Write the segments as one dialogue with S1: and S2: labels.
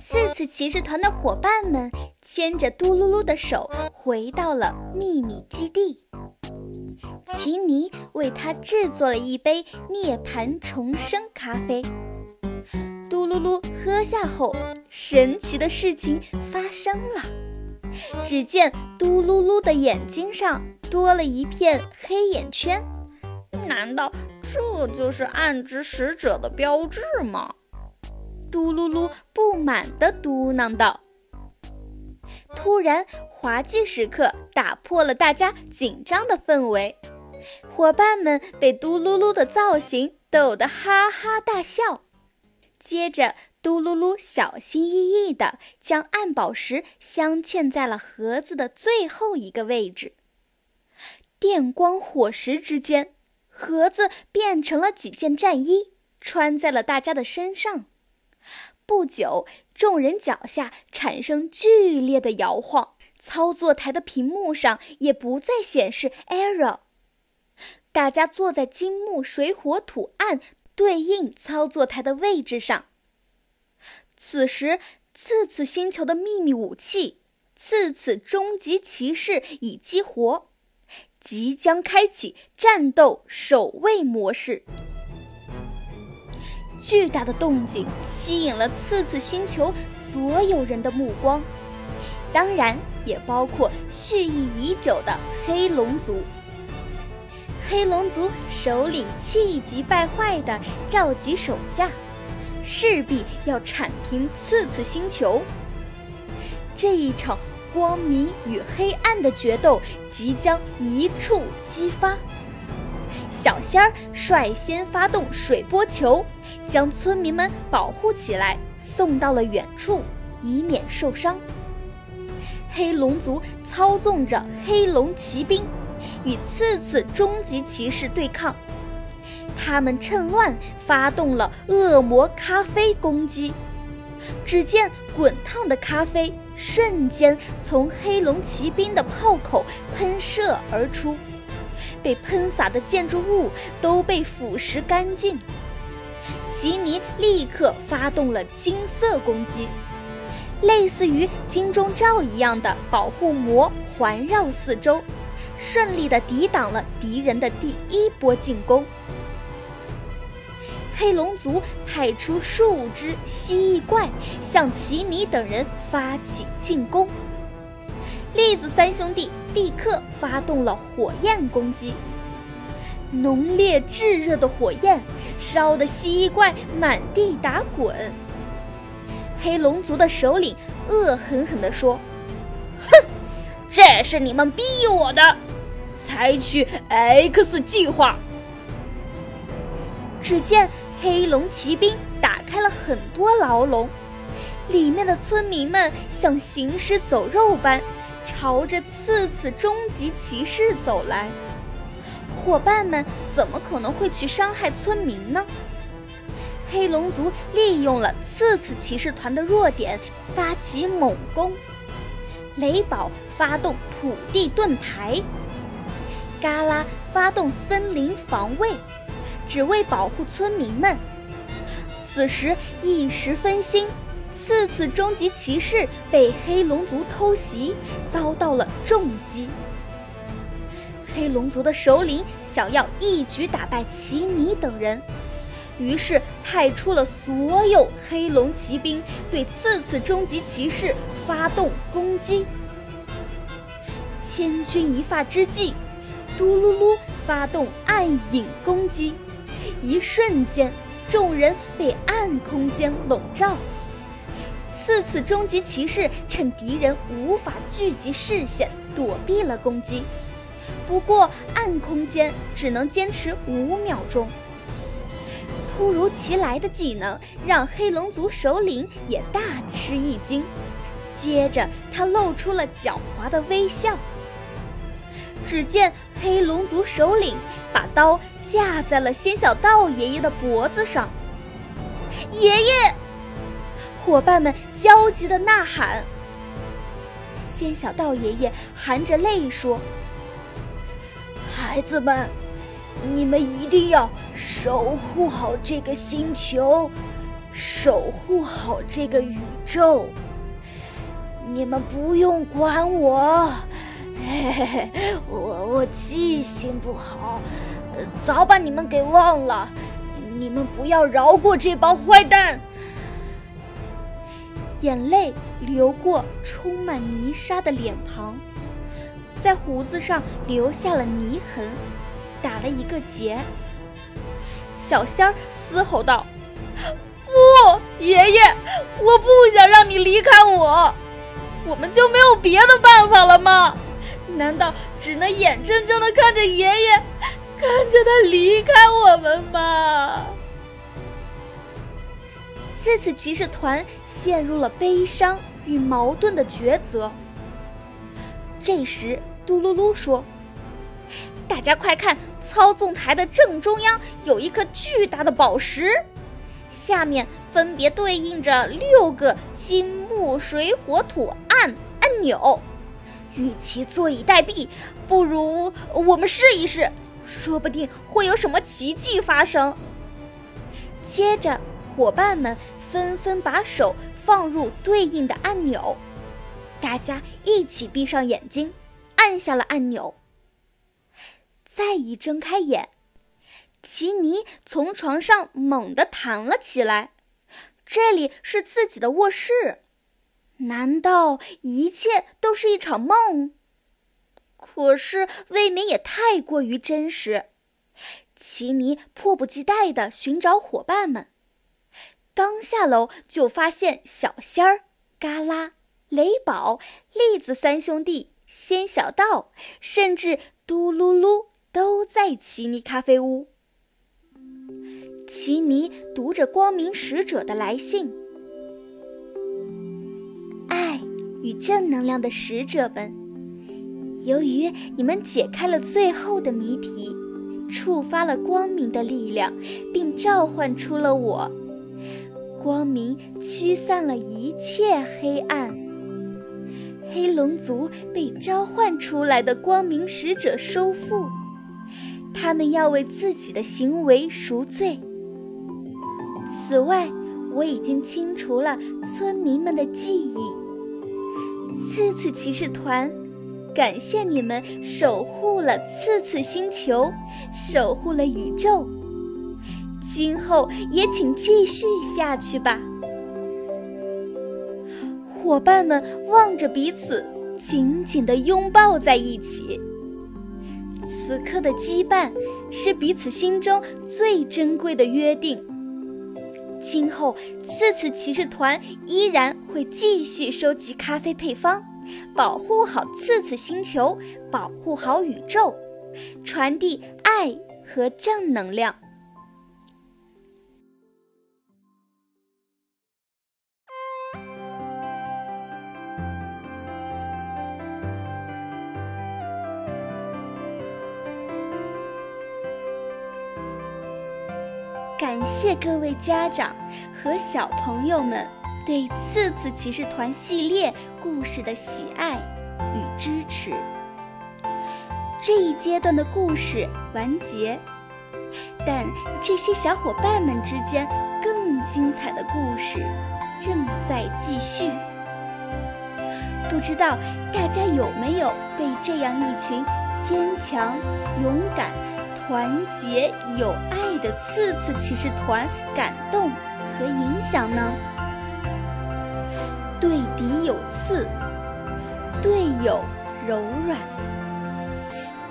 S1: 刺刺骑士团的伙伴们牵着嘟噜噜的手回到了秘密基地。奇尼为他制作了一杯涅槃重生咖啡。嘟噜噜喝下后，神奇的事情发生了。只见嘟噜噜的眼睛上多了一片黑眼圈，
S2: 难道这就是暗之使者的标志吗？
S1: 嘟噜噜不满地嘟囔道。突然，滑稽时刻打破了大家紧张的氛围，伙伴们被嘟噜噜的造型逗得哈哈大笑。接着，嘟噜噜小心翼翼地将暗宝石镶嵌在了盒子的最后一个位置。电光火石之间，盒子变成了几件战衣，穿在了大家的身上。不久，众人脚下产生剧烈的摇晃，操作台的屏幕上也不再显示 “error”。大家坐在金木水火土暗对应操作台的位置上。此时，次次星球的秘密武器——次次终极骑士已激活，即将开启战斗守卫模式。巨大的动静吸引了次次星球所有人的目光，当然也包括蓄意已久的黑龙族。黑龙族首领气急败坏地召集手下，势必要铲平次次星球。这一场光明与黑暗的决斗即将一触即发。小仙儿率先发动水波球。将村民们保护起来，送到了远处，以免受伤。黑龙族操纵着黑龙骑兵，与次次终极骑士对抗。他们趁乱发动了恶魔咖啡攻击。只见滚烫的咖啡瞬间从黑龙骑兵的炮口喷射而出，被喷洒的建筑物都被腐蚀干净。奇尼立刻发动了金色攻击，类似于金钟罩一样的保护膜环绕四周，顺利的抵挡了敌人的第一波进攻。黑龙族派出数只蜥蜴怪向奇尼等人发起进攻，栗子三兄弟立刻发动了火焰攻击。浓烈炙热的火焰烧得蜥蜴怪满地打滚。黑龙族的首领恶狠狠地说：“
S2: 哼，这是你们逼我的！采取 X 计划。”
S1: 只见黑龙骑兵打开了很多牢笼，里面的村民们像行尸走肉般朝着次次终极骑士走来。伙伴们怎么可能会去伤害村民呢？黑龙族利用了次次骑士团的弱点，发起猛攻。雷宝发动土地盾牌，嘎啦发动森林防卫，只为保护村民们。此时一时分心，次次终极骑士被黑龙族偷袭，遭到了重击。黑龙族的首领想要一举打败奇尼等人，于是派出了所有黑龙骑兵对次次终极骑士发动攻击。千钧一发之际，嘟噜噜发动暗影攻击，一瞬间，众人被暗空间笼罩。次次终极骑士趁敌人无法聚集视线，躲避了攻击。不过，暗空间只能坚持五秒钟。突如其来的技能让黑龙族首领也大吃一惊，接着他露出了狡猾的微笑。只见黑龙族首领把刀架在了仙小道爷爷的脖子上。爷爷！伙伴们焦急的呐喊。仙小道爷爷含着泪说。
S3: 孩子们，你们一定要守护好这个星球，守护好这个宇宙。你们不用管我，嘿嘿，我我记性不好，早把你们给忘了。你们不要饶过这帮坏蛋！
S1: 眼泪流过充满泥沙的脸庞，在胡子上留下了泥痕，打了一个结。小仙儿嘶吼道：“
S2: 不，爷爷，我不想让你离开我。我们就没有别的办法了吗？难道只能眼睁睁的看着爷爷，看着他离开我们吗？”
S1: 这次骑士团陷入了悲伤与矛盾的抉择。这时，嘟噜噜说：“大家快看，操纵台的正中央有一颗巨大的宝石，下面分别对应着六个金木水火土按按钮。与其坐以待毙，不如我们试一试，说不定会有什么奇迹发生。”接着，伙伴们。纷纷把手放入对应的按钮，大家一起闭上眼睛，按下了按钮。再一睁开眼，奇尼从床上猛地弹了起来。这里是自己的卧室，难道一切都是一场梦？可是未免也太过于真实。奇尼迫不及待地寻找伙伴们。刚下楼就发现小仙儿、嘎啦、雷宝、栗子三兄弟、仙小道，甚至嘟噜噜都在奇尼咖啡屋。奇尼读着光明使者的来信：“爱与正能量的使者们，由于你们解开了最后的谜题，触发了光明的力量，并召唤出了我。”光明驱散了一切黑暗。黑龙族被召唤出来的光明使者收复，他们要为自己的行为赎罪。此外，我已经清除了村民们的记忆。次次骑士团，感谢你们守护了次次星球，守护了宇宙。今后也请继续下去吧。伙伴们望着彼此，紧紧地拥抱在一起。此刻的羁绊是彼此心中最珍贵的约定。今后，次次骑士团依然会继续收集咖啡配方，保护好次次星球，保护好宇宙，传递爱和正能量。感谢各位家长和小朋友们对《次次骑士团》系列故事的喜爱与支持。这一阶段的故事完结，但这些小伙伴们之间更精彩的故事正在继续。不知道大家有没有被这样一群坚强、勇敢？团结有爱的次次骑士团感动和影响呢？对敌有刺，队友柔软，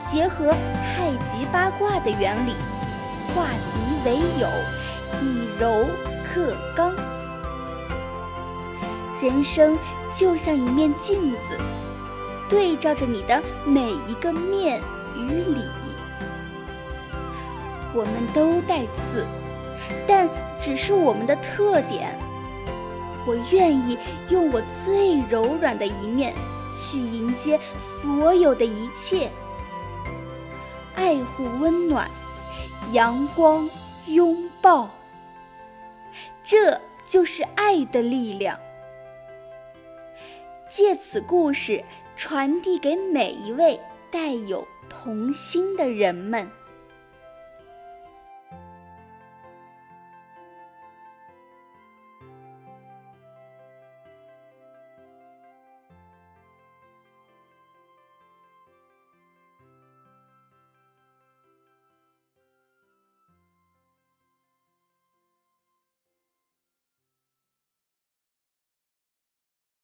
S1: 结合太极八卦的原理，化敌为友，以柔克刚。人生就像一面镜子，对照着你的每一个面与里。我们都带刺，但只是我们的特点。我愿意用我最柔软的一面去迎接所有的一切，爱护温暖，阳光拥抱，这就是爱的力量。借此故事传递给每一位带有童心的人们。